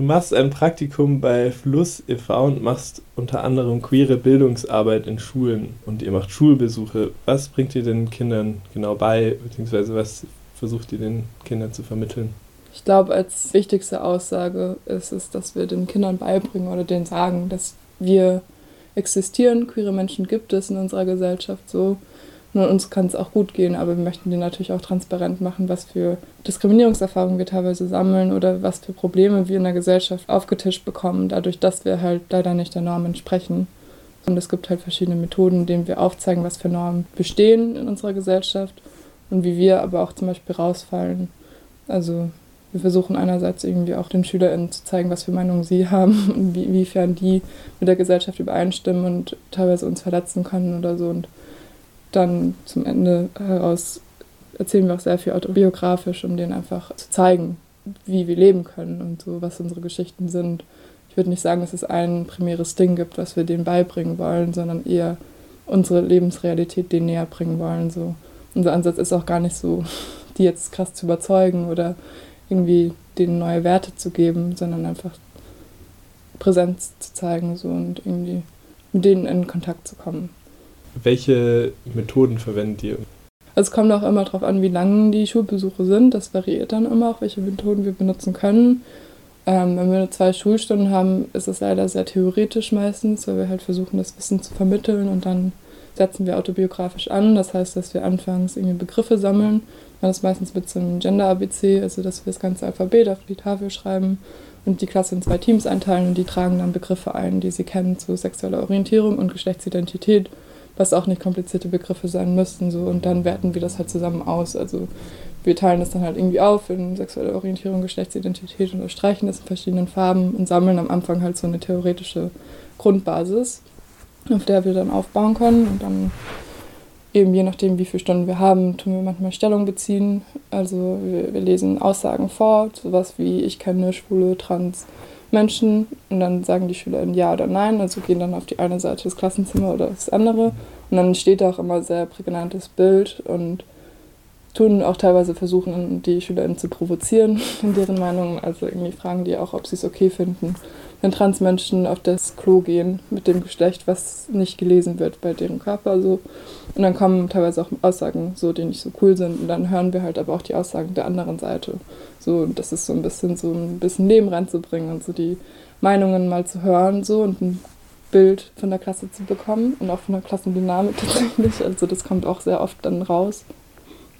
Du machst ein Praktikum bei Fluss e.V. und machst unter anderem queere Bildungsarbeit in Schulen und ihr macht Schulbesuche. Was bringt ihr den Kindern genau bei, beziehungsweise was versucht ihr den Kindern zu vermitteln? Ich glaube, als wichtigste Aussage ist es, dass wir den Kindern beibringen oder denen sagen, dass wir existieren, queere Menschen gibt es in unserer Gesellschaft so nur uns kann es auch gut gehen, aber wir möchten dir natürlich auch transparent machen, was für Diskriminierungserfahrungen wir teilweise sammeln oder was für Probleme wir in der Gesellschaft aufgetischt bekommen, dadurch, dass wir halt leider nicht der Norm entsprechen. Und es gibt halt verschiedene Methoden, denen wir aufzeigen, was für Normen bestehen in unserer Gesellschaft und wie wir aber auch zum Beispiel rausfallen. Also wir versuchen einerseits irgendwie auch den SchülerInnen zu zeigen, was für Meinungen sie haben und wie, inwiefern die mit der Gesellschaft übereinstimmen und teilweise uns verletzen können oder so. Und dann zum Ende heraus erzählen wir auch sehr viel autobiografisch, um denen einfach zu zeigen, wie wir leben können und so, was unsere Geschichten sind. Ich würde nicht sagen, dass es ein primäres Ding gibt, was wir denen beibringen wollen, sondern eher unsere Lebensrealität denen näher bringen wollen. So. Unser Ansatz ist auch gar nicht so, die jetzt krass zu überzeugen oder irgendwie denen neue Werte zu geben, sondern einfach Präsenz zu zeigen so, und irgendwie mit denen in Kontakt zu kommen. Welche Methoden verwendet ihr? Es kommt auch immer darauf an, wie lang die Schulbesuche sind. Das variiert dann immer auch, welche Methoden wir benutzen können. Ähm, wenn wir nur zwei Schulstunden haben, ist es leider sehr theoretisch meistens, weil wir halt versuchen, das Wissen zu vermitteln und dann setzen wir autobiografisch an. Das heißt, dass wir anfangs irgendwie Begriffe sammeln. Das ist meistens mit so einem Gender-ABC, also dass wir das ganze Alphabet auf die Tafel schreiben und die Klasse in zwei Teams einteilen und die tragen dann Begriffe ein, die sie kennen zu sexueller Orientierung und Geschlechtsidentität was auch nicht komplizierte Begriffe sein müssten. So. Und dann werten wir das halt zusammen aus. Also wir teilen das dann halt irgendwie auf in sexuelle Orientierung, Geschlechtsidentität und streichen das in verschiedenen Farben und sammeln am Anfang halt so eine theoretische Grundbasis, auf der wir dann aufbauen können. Und dann eben je nachdem, wie viele Stunden wir haben, tun wir manchmal Stellung beziehen. Also wir, wir lesen Aussagen vor, sowas wie ich kenne schwule, trans, Menschen und dann sagen die SchülerInnen ja oder nein, also gehen dann auf die eine Seite des Klassenzimmers oder das andere. Und dann steht da auch immer sehr prägnantes Bild und tun auch teilweise versuchen, die SchülerInnen zu provozieren in deren Meinung, also irgendwie fragen die auch, ob sie es okay finden, wenn Transmenschen auf das Klo gehen mit dem Geschlecht, was nicht gelesen wird bei deren Körper so. Und dann kommen teilweise auch Aussagen, so, die nicht so cool sind. Und dann hören wir halt aber auch die Aussagen der anderen Seite. So, und das ist so ein bisschen so ein bisschen Leben reinzubringen und so die Meinungen mal zu hören so und ein Bild von der Klasse zu bekommen und auch von der Klassendynamik tatsächlich. Also das kommt auch sehr oft dann raus.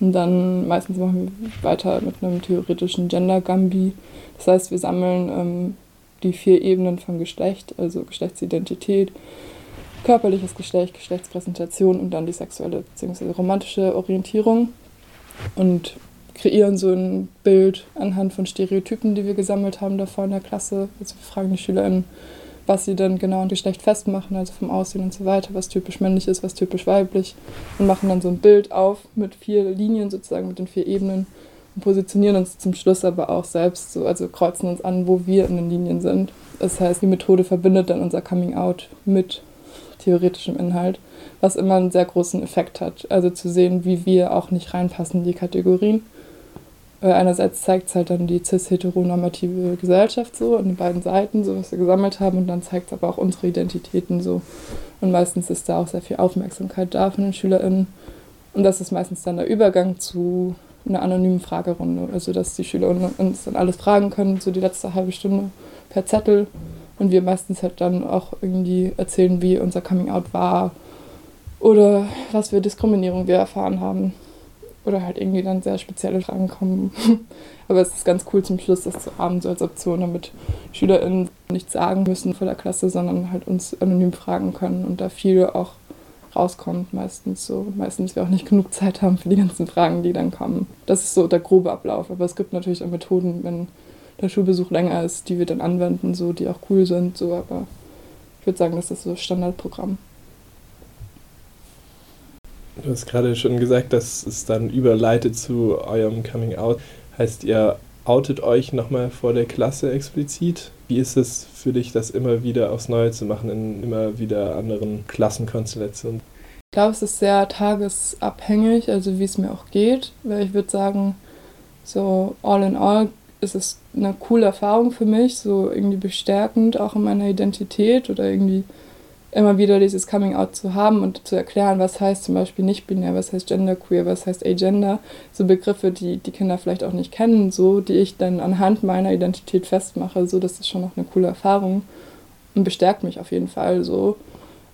Und dann meistens machen wir weiter mit einem theoretischen Gender-Gambi. Das heißt, wir sammeln ähm, die vier Ebenen von Geschlecht, also Geschlechtsidentität, körperliches Geschlecht, Geschlechtspräsentation und dann die sexuelle bzw. romantische Orientierung und kreieren so ein Bild anhand von Stereotypen, die wir gesammelt haben davor in der Klasse. Also wir fragen die SchülerInnen, was sie dann genau an Geschlecht festmachen, also vom Aussehen und so weiter, was typisch männlich ist, was typisch weiblich und machen dann so ein Bild auf mit vier Linien sozusagen, mit den vier Ebenen positionieren uns zum Schluss aber auch selbst so, also kreuzen uns an, wo wir in den Linien sind. Das heißt, die Methode verbindet dann unser Coming Out mit theoretischem Inhalt, was immer einen sehr großen Effekt hat. Also zu sehen, wie wir auch nicht reinpassen in die Kategorien. Weil einerseits zeigt es halt dann die cis-heteronormative Gesellschaft so an den beiden Seiten, so was wir gesammelt haben, und dann zeigt es aber auch unsere Identitäten so. Und meistens ist da auch sehr viel Aufmerksamkeit da von den SchülerInnen. Und das ist meistens dann der Übergang zu einer anonymen Fragerunde. Also dass die Schüler uns dann alles fragen können, so die letzte halbe Stunde per Zettel. Und wir meistens halt dann auch irgendwie erzählen, wie unser Coming Out war oder was für Diskriminierung wir erfahren haben. Oder halt irgendwie dann sehr spezielle Fragen kommen. Aber es ist ganz cool zum Schluss, das zu haben, so als Option, damit SchülerInnen nichts sagen müssen vor der Klasse, sondern halt uns anonym fragen können und da viele auch rauskommt meistens so. Meistens wir auch nicht genug Zeit haben für die ganzen Fragen, die dann kommen. Das ist so der grobe Ablauf. Aber es gibt natürlich auch Methoden, wenn der Schulbesuch länger ist, die wir dann anwenden, so die auch cool sind. So, aber ich würde sagen, das ist so Standardprogramm. Du hast gerade schon gesagt, dass es dann überleitet zu eurem Coming Out. Heißt, ihr outet euch nochmal vor der Klasse explizit? Wie ist es für dich, das immer wieder aufs Neue zu machen in immer wieder anderen Klassenkonstellationen? Ich glaube, es ist sehr tagesabhängig, also wie es mir auch geht, weil ich würde sagen, so all in all ist es eine coole Erfahrung für mich, so irgendwie bestärkend auch in meiner Identität oder irgendwie immer wieder dieses Coming Out zu haben und zu erklären, was heißt zum Beispiel nicht binär, was heißt genderqueer, was heißt agender, so Begriffe, die die Kinder vielleicht auch nicht kennen, so die ich dann anhand meiner Identität festmache, so das ist schon noch eine coole Erfahrung und bestärkt mich auf jeden Fall so.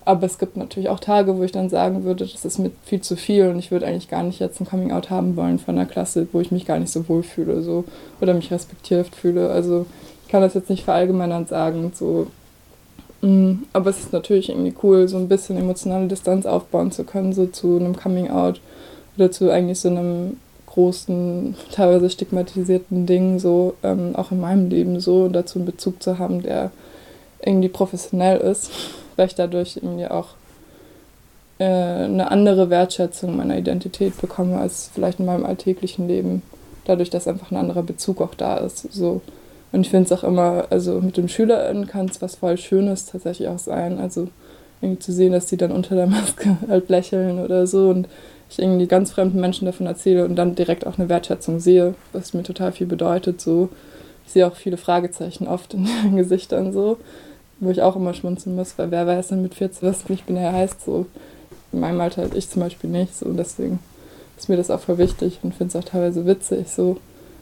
Aber es gibt natürlich auch Tage, wo ich dann sagen würde, das ist mir viel zu viel und ich würde eigentlich gar nicht jetzt ein Coming Out haben wollen von einer Klasse, wo ich mich gar nicht so wohl fühle so, oder mich respektiert fühle. Also ich kann das jetzt nicht verallgemeinernd sagen, so. Aber es ist natürlich irgendwie cool, so ein bisschen emotionale Distanz aufbauen zu können, so zu einem Coming Out oder zu eigentlich so einem großen, teilweise stigmatisierten Ding, so ähm, auch in meinem Leben so und dazu einen Bezug zu haben, der irgendwie professionell ist, weil ich dadurch irgendwie auch äh, eine andere Wertschätzung meiner Identität bekomme als vielleicht in meinem alltäglichen Leben. Dadurch, dass einfach ein anderer Bezug auch da ist. So und ich finde es auch immer, also mit den SchülerInnen kann es was voll Schönes tatsächlich auch sein. Also irgendwie zu sehen, dass die dann unter der Maske halt lächeln oder so und ich irgendwie ganz fremden Menschen davon erzähle und dann direkt auch eine Wertschätzung sehe, was mir total viel bedeutet. So. Ich sehe auch viele Fragezeichen oft in ihren Gesichtern so, wo ich auch immer schmunzeln muss, weil wer weiß denn mit 14, was nicht binär heißt, so. In meinem Alter halt ich zum Beispiel nicht, so. Und deswegen ist mir das auch voll wichtig und finde es auch teilweise witzig, so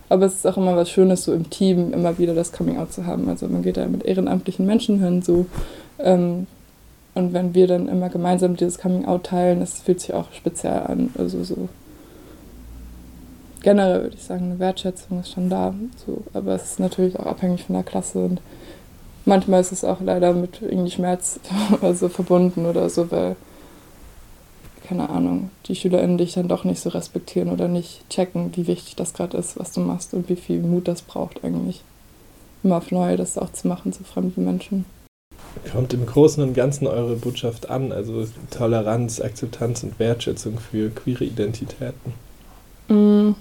aber es ist auch immer was Schönes, so im Team immer wieder das Coming Out zu haben. Also man geht da mit ehrenamtlichen Menschen hin, so. Ähm, und wenn wir dann immer gemeinsam dieses Coming Out teilen, das fühlt sich auch speziell an. Also so generell würde ich sagen, eine Wertschätzung ist schon da. So. Aber es ist natürlich auch abhängig von der Klasse und manchmal ist es auch leider mit irgendwie Schmerz also verbunden oder so, weil keine Ahnung, die SchülerInnen dich dann doch nicht so respektieren oder nicht checken, wie wichtig das gerade ist, was du machst und wie viel Mut das braucht eigentlich. Immer auf Neue das auch zu machen zu fremden Menschen. Kommt im Großen und Ganzen eure Botschaft an, also Toleranz, Akzeptanz und Wertschätzung für queere Identitäten? Mm,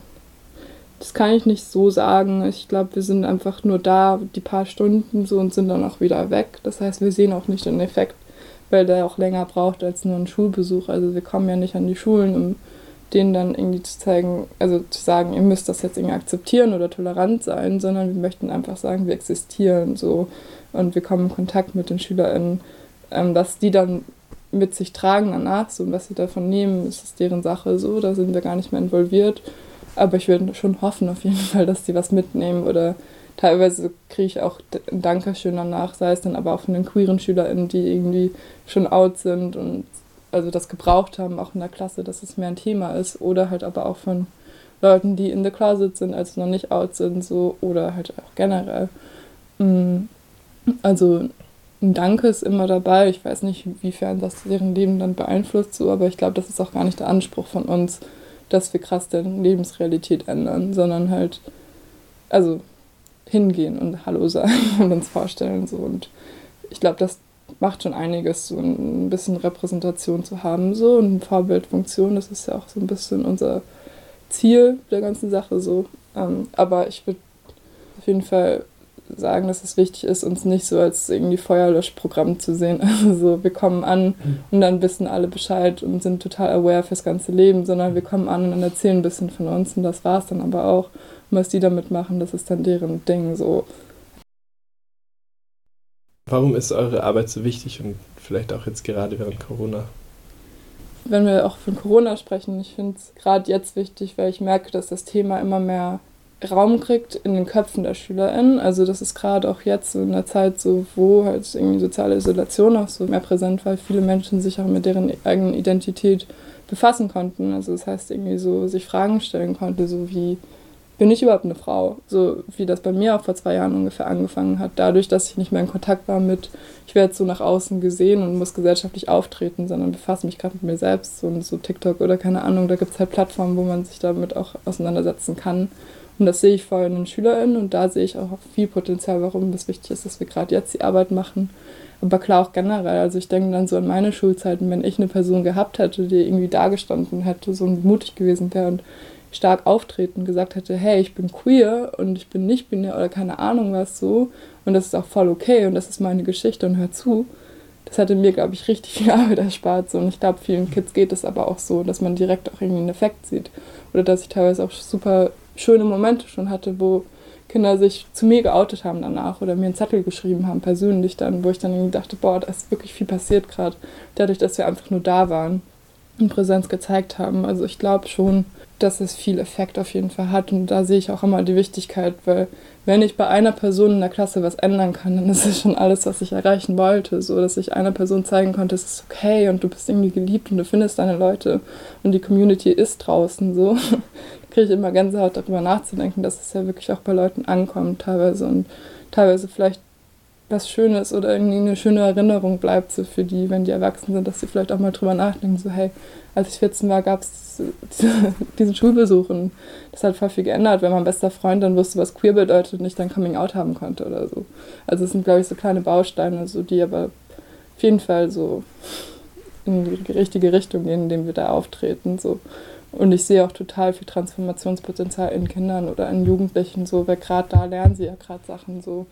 das kann ich nicht so sagen. Ich glaube, wir sind einfach nur da die paar Stunden so und sind dann auch wieder weg. Das heißt, wir sehen auch nicht den Effekt weil der auch länger braucht als nur ein Schulbesuch. Also wir kommen ja nicht an die Schulen, um denen dann irgendwie zu zeigen, also zu sagen, ihr müsst das jetzt irgendwie akzeptieren oder tolerant sein, sondern wir möchten einfach sagen, wir existieren so und wir kommen in Kontakt mit den SchülerInnen. Ähm, was die dann mit sich tragen danach, so und was sie davon nehmen, ist es deren Sache so, da sind wir gar nicht mehr involviert. Aber ich würde schon hoffen auf jeden Fall, dass die was mitnehmen oder teilweise kriege ich auch ein Dankeschön danach, sei es dann aber auch von den queeren SchülerInnen, die irgendwie schon out sind und also das gebraucht haben, auch in der Klasse, dass es mehr ein Thema ist. Oder halt aber auch von Leuten, die in the closet sind, also noch nicht out sind, so oder halt auch generell. Mm, also ein Danke ist immer dabei. Ich weiß nicht, inwiefern das deren Leben dann beeinflusst, so, aber ich glaube, das ist auch gar nicht der Anspruch von uns, dass wir krass deren Lebensrealität ändern, sondern halt, also hingehen und Hallo sagen und uns vorstellen. So. Und ich glaube, das macht schon einiges, so ein bisschen Repräsentation zu haben, so und Vorbildfunktion. Das ist ja auch so ein bisschen unser Ziel der ganzen Sache. So. Ähm, aber ich würde auf jeden Fall sagen, dass es wichtig ist, uns nicht so als irgendwie Feuerlöschprogramm zu sehen. Also so, wir kommen an und dann wissen alle Bescheid und sind total aware fürs ganze Leben, sondern wir kommen an und dann erzählen ein bisschen von uns und das war es dann aber auch was die damit machen, das ist dann deren Ding so. Warum ist eure Arbeit so wichtig und vielleicht auch jetzt gerade während Corona? Wenn wir auch von Corona sprechen, ich finde es gerade jetzt wichtig, weil ich merke, dass das Thema immer mehr Raum kriegt in den Köpfen der SchülerInnen. Also das ist gerade auch jetzt so in der Zeit so, wo halt irgendwie soziale Isolation auch so mehr präsent war, viele Menschen sich auch mit deren eigenen Identität befassen konnten. Also das heißt irgendwie so sich Fragen stellen konnte, so wie bin ich überhaupt eine Frau? So wie das bei mir auch vor zwei Jahren ungefähr angefangen hat. Dadurch, dass ich nicht mehr in Kontakt war mit, ich werde so nach außen gesehen und muss gesellschaftlich auftreten, sondern befasse mich gerade mit mir selbst. So, so TikTok oder keine Ahnung, da gibt es halt Plattformen, wo man sich damit auch auseinandersetzen kann. Und das sehe ich vor allem in den SchülerInnen und da sehe ich auch viel Potenzial, warum es wichtig ist, dass wir gerade jetzt die Arbeit machen. Aber klar auch generell. Also ich denke dann so an meine Schulzeiten, wenn ich eine Person gehabt hätte, die irgendwie dagestanden hätte, so mutig gewesen wäre und stark auftreten, gesagt hätte, hey, ich bin queer und ich bin nicht binär oder keine Ahnung was so und das ist auch voll okay und das ist meine Geschichte und hör zu. Das hätte mir, glaube ich, richtig viel Arbeit erspart. So. Und ich glaube, vielen Kids geht es aber auch so, dass man direkt auch irgendwie einen Effekt sieht. Oder dass ich teilweise auch super schöne Momente schon hatte, wo Kinder sich zu mir geoutet haben danach oder mir einen Zettel geschrieben haben, persönlich dann, wo ich dann irgendwie dachte, boah, da ist wirklich viel passiert gerade, dadurch, dass wir einfach nur da waren und Präsenz gezeigt haben. Also ich glaube schon, dass es viel Effekt auf jeden Fall hat und da sehe ich auch immer die Wichtigkeit, weil wenn ich bei einer Person in der Klasse was ändern kann, dann ist es schon alles, was ich erreichen wollte. So, dass ich einer Person zeigen konnte, es ist okay und du bist irgendwie geliebt und du findest deine Leute und die Community ist draußen. So, da kriege ich immer Gänsehaut darüber nachzudenken, dass es ja wirklich auch bei Leuten ankommt teilweise und teilweise vielleicht was Schönes oder irgendwie eine schöne Erinnerung bleibt so für die, wenn die erwachsen sind, dass sie vielleicht auch mal drüber nachdenken, so hey, als ich 14 war, gab es diesen Schulbesuch und das hat voll viel geändert, wenn mein bester Freund dann wusste, was queer bedeutet und ich dann Coming Out haben konnte oder so. Also es sind, glaube ich, so kleine Bausteine, so die aber auf jeden Fall so in die richtige Richtung gehen, indem wir da auftreten. So. Und ich sehe auch total viel Transformationspotenzial in Kindern oder in Jugendlichen, so, weil gerade da lernen sie ja gerade Sachen so.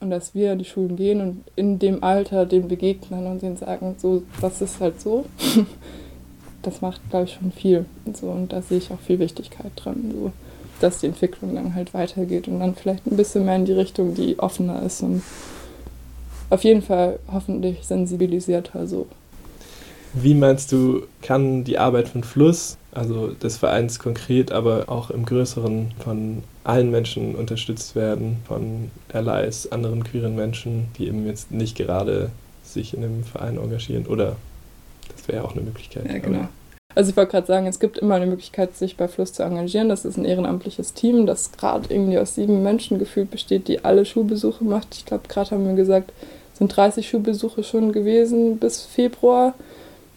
Und dass wir in die Schulen gehen und in dem Alter dem begegnen und denen sagen, so, das ist halt so. das macht, glaube ich, schon viel. So, und da sehe ich auch viel Wichtigkeit dran, so, dass die Entwicklung dann halt weitergeht und dann vielleicht ein bisschen mehr in die Richtung, die offener ist und auf jeden Fall hoffentlich sensibilisierter so. Wie meinst du, kann die Arbeit von Fluss, also des Vereins konkret, aber auch im Größeren von allen Menschen unterstützt werden, von Allies, anderen queeren Menschen, die eben jetzt nicht gerade sich in einem Verein engagieren oder das wäre ja auch eine Möglichkeit. Ja, genau. Also ich wollte gerade sagen, es gibt immer eine Möglichkeit, sich bei Fluss zu engagieren. Das ist ein ehrenamtliches Team, das gerade irgendwie aus sieben Menschen gefühlt besteht, die alle Schulbesuche macht. Ich glaube, gerade haben wir gesagt, sind 30 Schulbesuche schon gewesen bis Februar.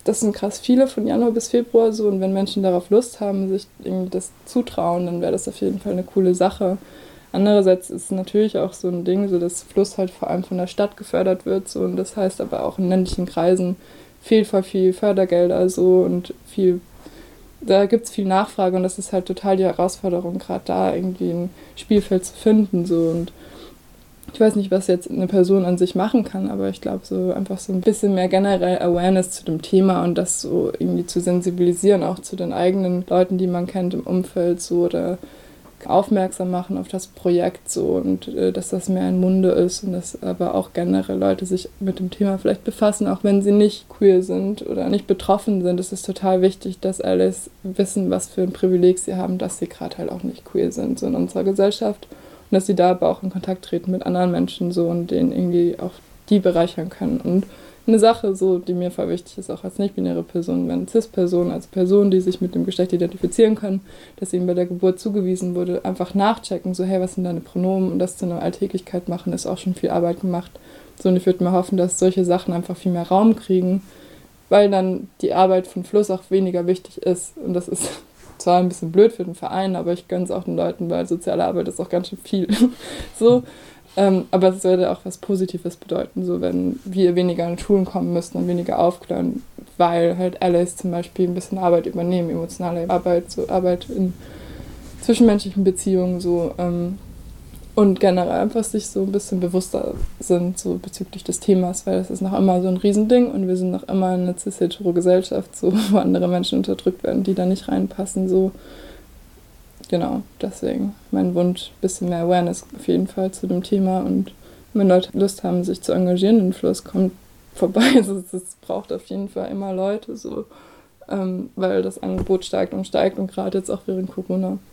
Das sind krass viele von Januar bis Februar so. Und wenn Menschen darauf Lust haben, sich irgendwie das zutrauen, dann wäre das auf jeden Fall eine coole Sache. Andererseits ist natürlich auch so ein Ding, so dass Fluss halt vor allem von der Stadt gefördert wird. So, und das heißt aber auch in ländlichen Kreisen fehlt voll viel Fördergelder so und viel, da gibt es viel Nachfrage und das ist halt total die Herausforderung, gerade da irgendwie ein Spielfeld zu finden. So und ich weiß nicht, was jetzt eine Person an sich machen kann, aber ich glaube, so einfach so ein bisschen mehr generell Awareness zu dem Thema und das so irgendwie zu sensibilisieren, auch zu den eigenen Leuten, die man kennt im Umfeld, so oder aufmerksam machen auf das Projekt so und äh, dass das mehr ein Munde ist und dass aber auch generell Leute sich mit dem Thema vielleicht befassen, auch wenn sie nicht queer sind oder nicht betroffen sind. Es ist total wichtig, dass alles wissen, was für ein Privileg sie haben, dass sie gerade halt auch nicht queer sind so in unserer Gesellschaft und dass sie da aber auch in Kontakt treten mit anderen Menschen so und denen irgendwie auch die bereichern können und eine Sache, so, die mir voll wichtig ist, auch als nicht-binäre Person, wenn Cis-Personen, als Personen, die sich mit dem Geschlecht identifizieren können, dass ihnen bei der Geburt zugewiesen wurde, einfach nachchecken, so, hey, was sind deine Pronomen und das zu einer Alltäglichkeit machen, ist auch schon viel Arbeit gemacht. So, und ich würde mir hoffen, dass solche Sachen einfach viel mehr Raum kriegen, weil dann die Arbeit von Fluss auch weniger wichtig ist. Und das ist zwar ein bisschen blöd für den Verein, aber ich gönne es auch den Leuten, weil soziale Arbeit ist auch ganz schön viel. so. Ähm, aber es würde auch was Positives bedeuten, so wenn wir weniger in Schulen kommen müssten und weniger aufklären, weil halt Allies zum Beispiel ein bisschen Arbeit übernehmen, emotionale Arbeit, so Arbeit in zwischenmenschlichen Beziehungen so ähm, und generell einfach sich so ein bisschen bewusster sind so bezüglich des Themas, weil das ist noch immer so ein Riesending und wir sind noch immer eine cis-hetero Gesellschaft, so, wo andere Menschen unterdrückt werden, die da nicht reinpassen, so genau, deswegen mein Wunsch, ein bisschen mehr Awareness auf jeden Fall zu dem Thema und wenn Leute Lust haben, sich zu engagieren, den Fluss kommt vorbei. Also es braucht auf jeden Fall immer Leute, so, ähm, weil das Angebot steigt und steigt und gerade jetzt auch während Corona